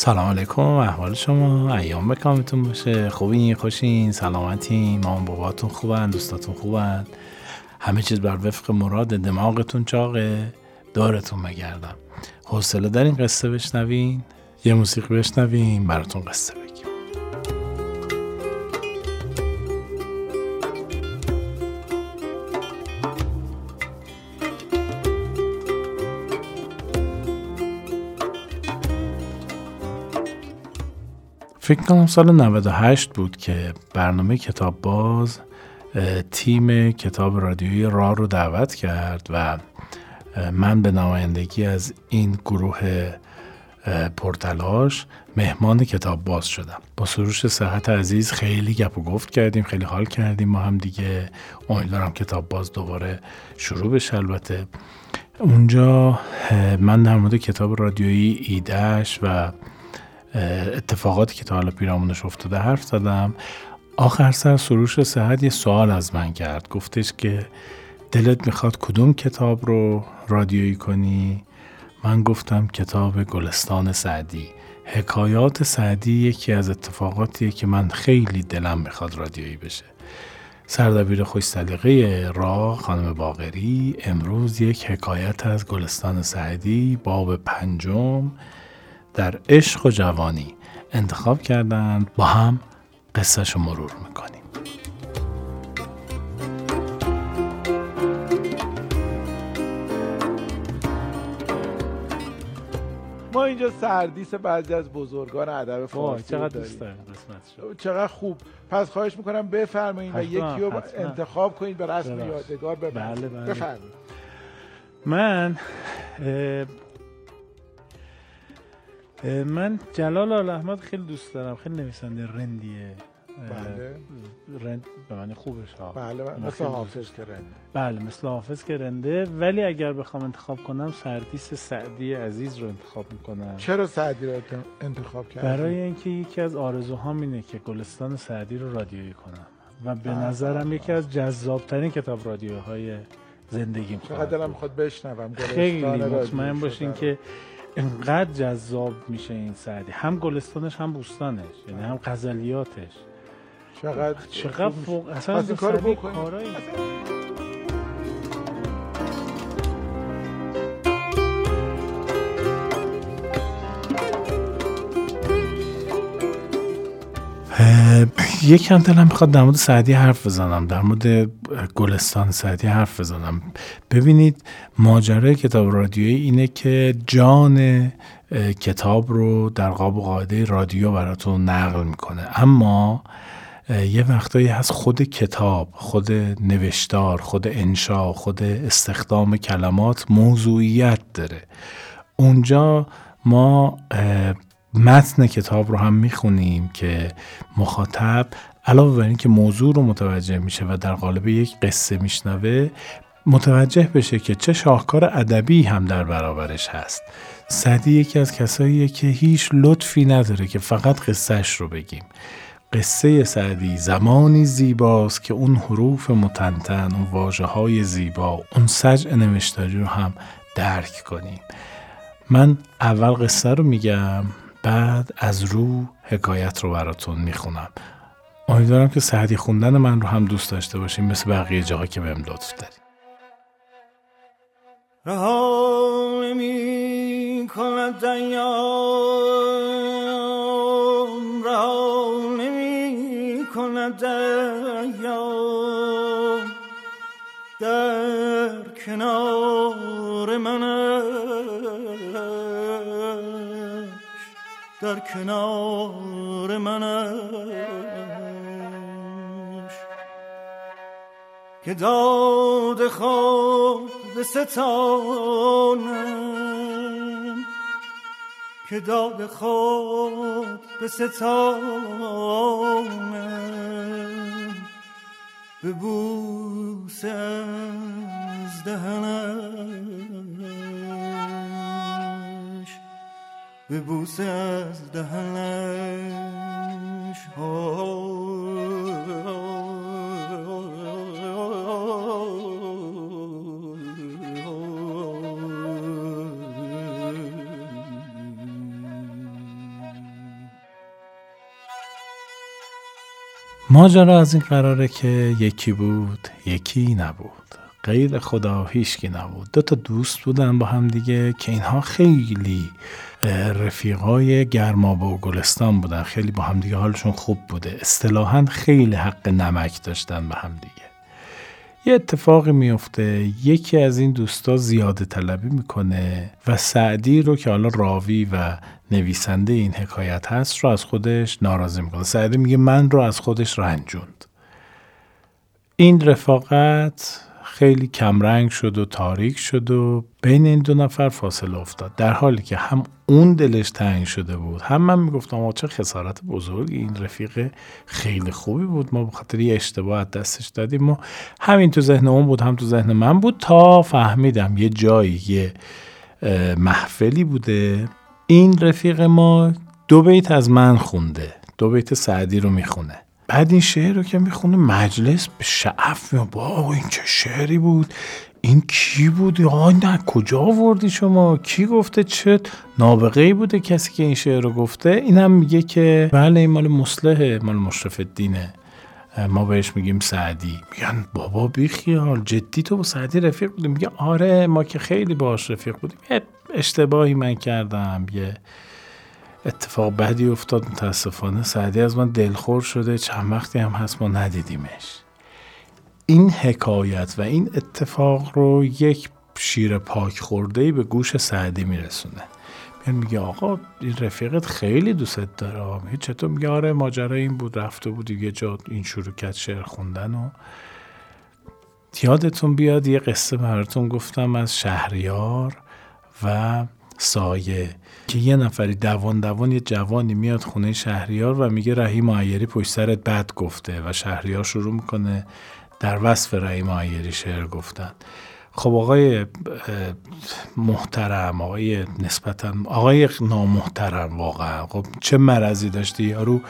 سلام علیکم احوال شما ایام بکامتون باشه. خوبین خوشین سلامتین مامان باباتون خوبن دوستاتون خوبن. همه چیز بر وفق مراد دماغتون چاقه. دارتون مگردم حوصله دارین قصه بشنوین یه موسیقی بشنوین براتون قصه بگیم فکر کنم سال 98 بود که برنامه کتاب باز تیم کتاب رادیویی را رو دعوت کرد و من به نمایندگی از این گروه پرتلاش مهمان کتاب باز شدم. با سروش صحت عزیز خیلی گپ و گفت کردیم خیلی حال کردیم. ما هم دیگه امیدوارم کتاب باز دوباره شروع بشه. البته اونجا من در مورد کتاب رادیویی ایدهش و اتفاقاتی که تا حالا پیرامونش افتاده حرف زدم. آخر سر سروش صحت یه سوال از من کرد. گفتش که دلت می‌خواد کدوم کتاب رو رادیویی کنی؟ من گفتم کتاب گلستان سعدی. حکایات سعدی یکی از اتفاقاتیه که من خیلی دلم می‌خواد رادیویی بشه. سردبیر خوش سلیقه را خانم باغری امروز یک حکایت از گلستان سعدی باب پنجم در عشق و جوانی انتخاب کردند با هم قصهش رو مرور می‌کنیم. ما اینجا سردیس بعضی از بزرگان ادب فارسی چقدر دوست دارم چقدر خوب. پس خواهش می‌کنم بفرمایید و یکی رو انتخاب کنید به رسم یادگار بله بله. بفرمایید. من من جلال آل احمد خیلی دوست دارم. خیلی نویسنده رندیه. بله. رند به معنی خوبش ها. بله مثل حافظ که رنده. بله مثل حافظ که رنده. ولی اگر بخوام انتخاب کنم سردیس سعدی عزیز رو انتخاب می‌کنم. چرا سعدی رو انتخاب کردی؟ برای اینکه یکی از آرزوهام اینه که گلستان سعدی رو رادیویی کنم. و به نظرم یکی از جذابترین کتاب رادیوهای زندگیم چقدر دلم می‌خواد بشنوم. خیلی مطمئن باشین که انقدر جذاب میشه این سعدی. هم گلستانش هم بوستانش یعنی هم غزلیاتش. چقدر چقدر فوق اصلا این کارو یکم دلم می‌خواد در مورد سعدی حرف بزنم در مورد گلستان سعدی حرف بزنم. ببینید ماجرای کتاب رادیویی اینه که جان کتاب رو در قاب و قاعده رادیو براتون نقل می‌کنه. اما یه وقتایی هست خود کتاب خود نوشتار خود انشا خود استخدام کلمات موضوعیت داره. اونجا ما متن کتاب رو هم می‌خونیم که مخاطب علاوه بر اینکه موضوع رو متوجه میشه و در قالب یک قصه میشنوه متوجه بشه که چه شاهکار ادبی هم در برابرش هست. سعدی یکی از کساییه که هیچ لطفی نداره که فقط قصهش رو بگیم. قصه سعدی زمانی زیباست که اون حروف متنتن اون واجه های زیبا اون سجع نوشتاری رو هم درک کنیم. من اول قصه رو میگم. بعد از رو حکایت رو براتون می‌خونم. امیدوارم که سعدی خوندن من رو هم دوست داشته باشیم. مثل بقیه جاها که بهم لطف داریم رها نمی کند دیام رها نمی کند دیام در کنار منش در کنار منش. که داد خود به ستانم که داد خود به ستانم به بوس از دهنش. به بوسه از دهنش. ماجرا از این قراره که یکی بود یکی نبود. غیر خدا هیچکی نبود. دو تا دوست بودن با هم دیگه که اینها خیلی رفیقای گرمابه و گلستان بودن. خیلی با هم دیگه حالشون خوب بوده. اصطلاحا خیلی حق نمک داشتن به هم دیگه. یه اتفاقی میفته. یکی از این دوستا زیاده طلبی می‌کنه و سعدی رو که حالا راوی و نویسنده این حکایت هست رو از خودش ناراضی می‌کنه. سعدی میگه من رو از خودش رنجوند. این رفاقت خیلی کمرنگ شد و تاریک شد و بین این دو نفر فاصله افتاد. در حالی که هم اون دلش تنگ شده بود هم من می‌گفتم چه خسارت بزرگی این رفیق خیلی خوبی بود. ما به خاطر یه اشتباه دستش دادیم و همین تو ذهن اون بود هم تو ذهن من بود تا فهمیدم یه جایی یه محفلی بوده. این رفیق ما دو بیت از من خونده دو بیت سعدی رو می‌خونه. بعد این شعر رو که می‌خونه مجلس به شعف می با این چه شعری بود؟ این کی بود؟ آه نه کجا آوردی شما؟ کی گفته چه نابغه بوده کسی که این شعر رو گفته. این هم میگه که بله این مال مصلحه مال مشرف دینه ما بهش میگیم سعدی. میگن بابا بیخیال جدی تو با سعدی رفیق بودیم میگه آره ما که خیلی باش رفیق بودیم. اشتباهی من کردم یه اتفاق بدی افتاد متاسفانه. سعدی از من دلخور شده. چند وقتی هم هست ما ندیدیمش. این حکایت و این اتفاق رو یک شیر پاک خورده به گوش سعدی میرسونه. میگه میگه آقا این رفیقت خیلی دوست داره. میگه چطور؟ میگه آره ماجرا این بود رفته بود یه جا این شروع کرد شعر خوندن و یادتون بیاد یه قصه براتون گفتم از شهریار و سایه که یه نفری دوان دوان یه جوانی میاد خونه شهریار و میگه رحیم معیری پشت سرت بد گفته و شهریار شروع می‌کنه در وصف رحیم معیری شعر گفتن. خب آقای محترم آقای نسبتا آقای نامحترم واقعا. خب چه مرضی داشتی؟ یارو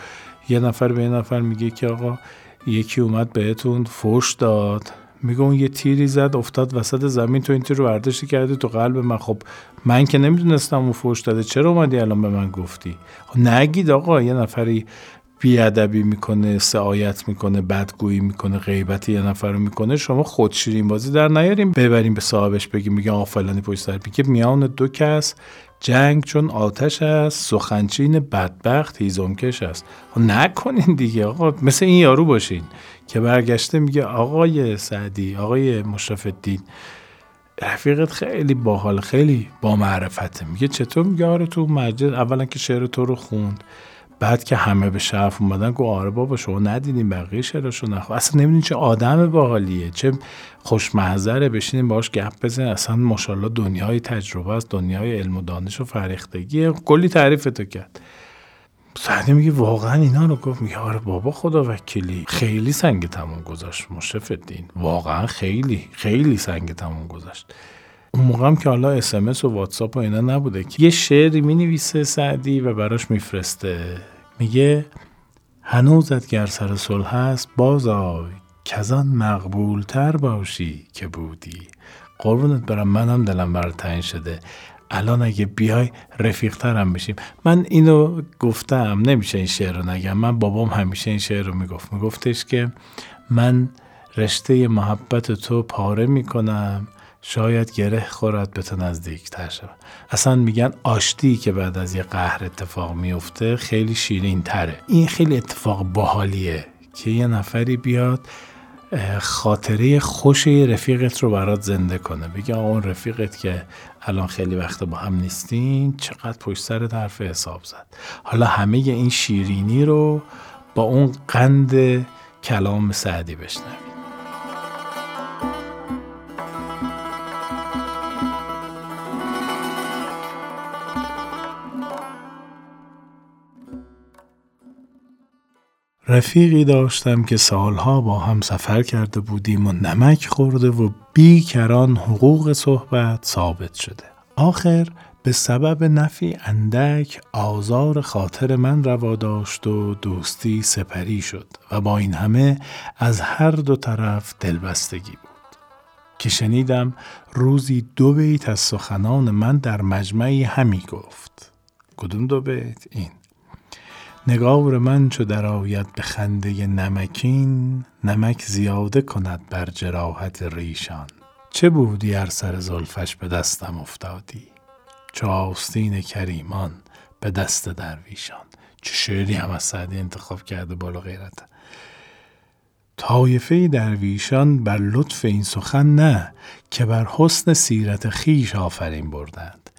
یه نفر به یه نفر میگه که آقا یکی اومد بهتون فوش داد. میگه اون یه تیری زد افتاد وسط زمین. تو این تیر رو برداشتی کردی تو قلب من. خب من که نمی‌دونستم اون فوش داده. چرا اومدی الان به من گفتی؟ خب نگید آقا یه نفری بیادبی می‌کنه سعایت می‌کنه بدگویی می‌کنه غیبت یه نفر رو می‌کنه. شما خودشیرین بازی در نیاریم ببریم به صاحبش بگیم میگه آقا فلانی پشت سر میگه میان دو کس جنگ چون آتش است سخنچین بدبخت هیزمکش است. خب نکنین دیگه آقا مثل این یارو باشین. که برگشته میگه آقای سعدی آقای مشرف الدین رفیقت خیلی باحال خیلی با معرفته. میگه چطور؟ میگه آره تو مجلس اولا که شعر تو رو خوند بعد که همه به شرف اومدن گو آره بابا شما ندیدین بقیه شعرشو نخو اصلا نمی‌دونی چه آدم باحالیه چه خوشمحضره بشینیم باش گپ بزنین اصلا ماشاءالله دنیای تجربه است دنیای علم و دانش و فرهیختگی کلی تعریف تو کرد. سعدی میگه واقعا اینا رو گفت. میگه آره بابا خدا وکیلی. خیلی سنگ تموم گذاشت مشرف الدین واقعا خیلی خیلی سنگ تموم گذاشت. اون موقع هم که حالا اسمس و واتساپ و اینا نبوده که یه شعری می نویسه سعدی و براش میفرسته. میگه هنوزت گر سر صلح هست باز آی کزان مقبول تر باشی که بودی. قربونت برم منم دلم بر تنگ شده. الان اگه بیای رفیق ترم بشیم من اینو گفتم نمیشه این شعر رو نگم. من بابام همیشه این شعر رو می‌گفت. میگفتش که من رشته محبت تو پاره می‌کنم. شاید گره خورد به تو نزدیک تر شود. اصلا میگن آشتی که بعد از یه قهر اتفاق میفته خیلی شیرین تره این خیلی اتفاق باحالیه که یه نفری بیاد خاطره خوش رفیقت رو برات زنده کنه. بگه اون رفیقت که الان خیلی وقت با هم نیستین چقدر پشت سر طرف حساب زد. حالا همه این شیرینی رو با اون قند کلام سعدی بشنوید رفیقی داشتم که سالها با هم سفر کرده بودیم و نمک خورده و بی کران حقوق صحبت ثابت شده. آخر به سبب نفی اندک آزار خاطر من روا داشت و دوستی سپری شد و با این همه از هر دو طرف دلبستگی بود. که شنیدم روزی دو بیت از سخنان من در مجمعی همی گفت. کدوم دو بیت؟ این. نگار من چو درآید به خنده نمکین نمک زیاده کند بر جراحت ریشان. چه بودی ار سر زلفش به دستم افتادی؟ چو آستین کریمان به دست درویشان. چه شعری هم از سعدی انتخاب کرده بالا غیرت. طایفه درویشان بر لطف این سخن نه که بر حسن سیرت خیش آفرین بردند.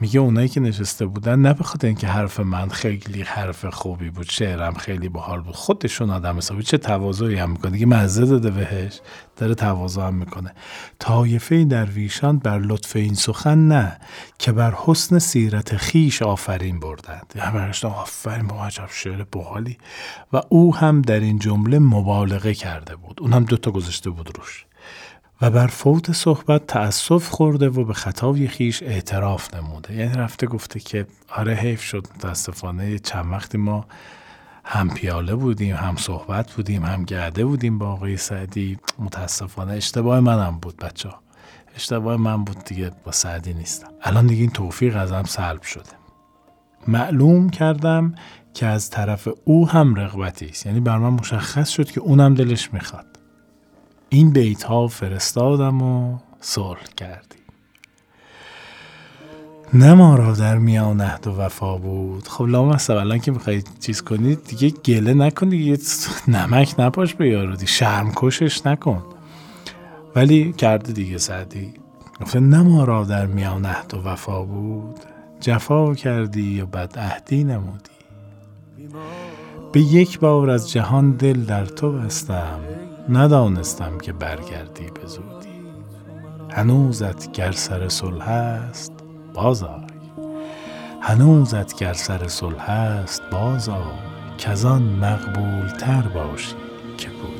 میگه اونایی که نشسته بودن نه بخاطر اینکه حرف من خیلی حرف خوبی بود شعرم خیلی باحال بود خودشون آدم حسابی. چه تواضعی هم می‌کنه. دیگه مزه داده بهش. داره تواضع هم می‌کنه. طایفه درویشان بر لطف این سخن نه که بر حسن سیرت خیش آفرین بردند. همه آفرین با عجب شعر باحالی. و او هم در این جمله مبالغه کرده بود. اون هم دوتا گذاشته بود روش. و بر فوت صحبت تأسف خورده و به خطای خیش اعتراف نموده. یعنی رفته گفته که آره حیف شد متاسفانه چند وقتی ما هم پیاله بودیم هم صحبت بودیم هم گرده بودیم با آقای سعدی. متاسفانه اشتباه منم بود بچه اشتباه من بود دیگه با سعدی نیستم. الان دیگه این توفیق ازم سلب شده. معلوم کردم که از طرف او هم رغبتی است. یعنی بر من مشخص شد که اونم دلش می‌خواد. این بیت ها فرستادم و صلح کردیم. نه ما را در میان عهد و وفا بود. خب لام الان که می‌خواید چیز کنید دیگه گله نکنید دیگه نمک نپاش به یارو دی. شرم کشش نکن. ولی کرده دیگه سعدی گفته نه ما را در میان عهد و وفا بود. جفا کردی و بد عهدی نمودی. به یک بار از جهان دل در تو بستم. ندانستم که برگردی به زودی. هنوزت گر سر صلح است بازای هنوزت گر سر صلح است بازای کزان مقبول تر باشی که بودی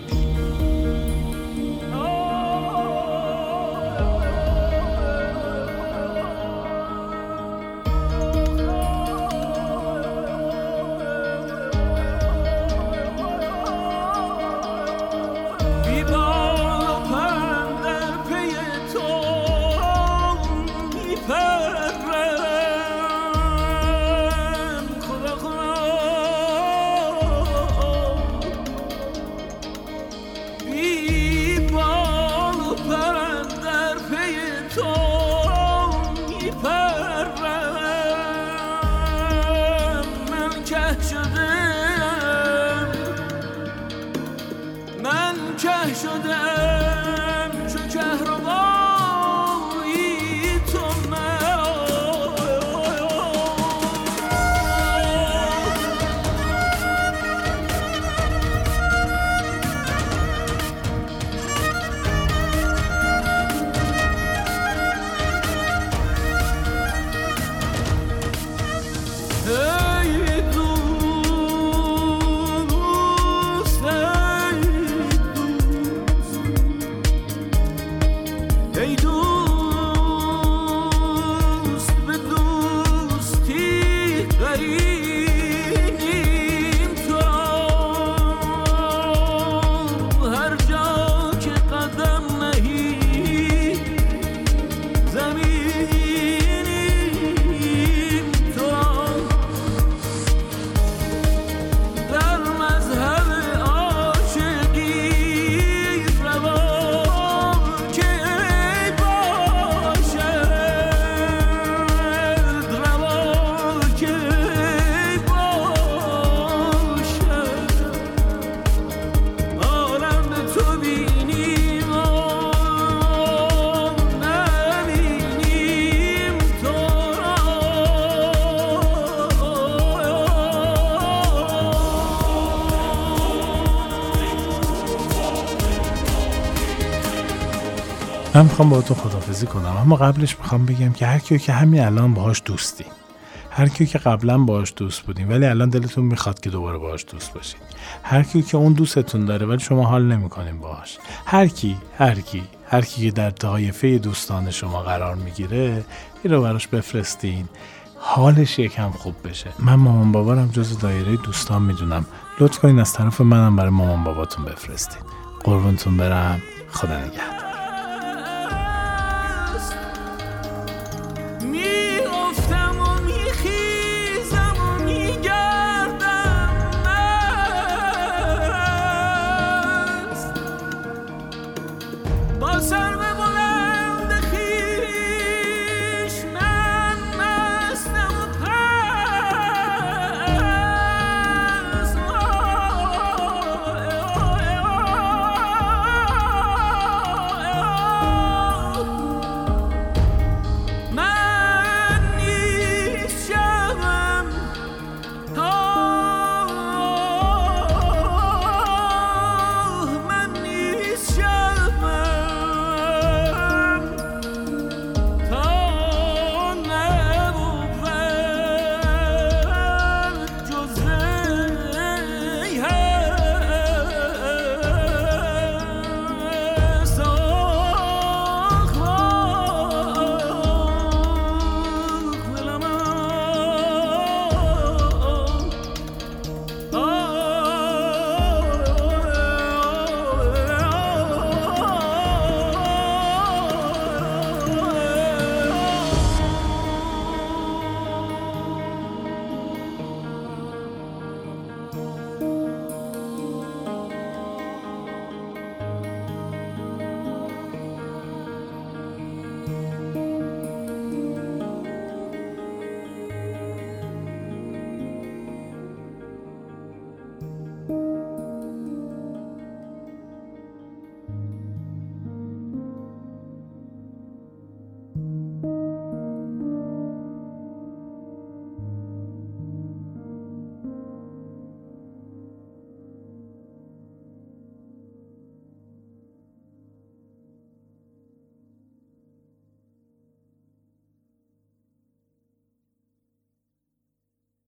من می‌خوام با تو خدافظی کنم اما قبلش می‌خوام بگم که هر کیو که همین الان باهاش دوستی. هر کیو که قبلا باهاش دوست بودیم ولی الان دلتون می‌خواد که دوباره باهاش دوست باشید هر کیو که اون دوستتون داره ولی شما حال نمی‌کنیم باهاش. هر کی هر کی هر کی که در طایفه دوستان شما قرار می‌گیره این رو براش بفرستین. حالش یکم خوب بشه. من مامان بابارم جز دایره دوستان می‌دونم. لطف کنین از طرف منم برای مامان باباتون بفرستین. قربونتون برم. خدا نگهدار.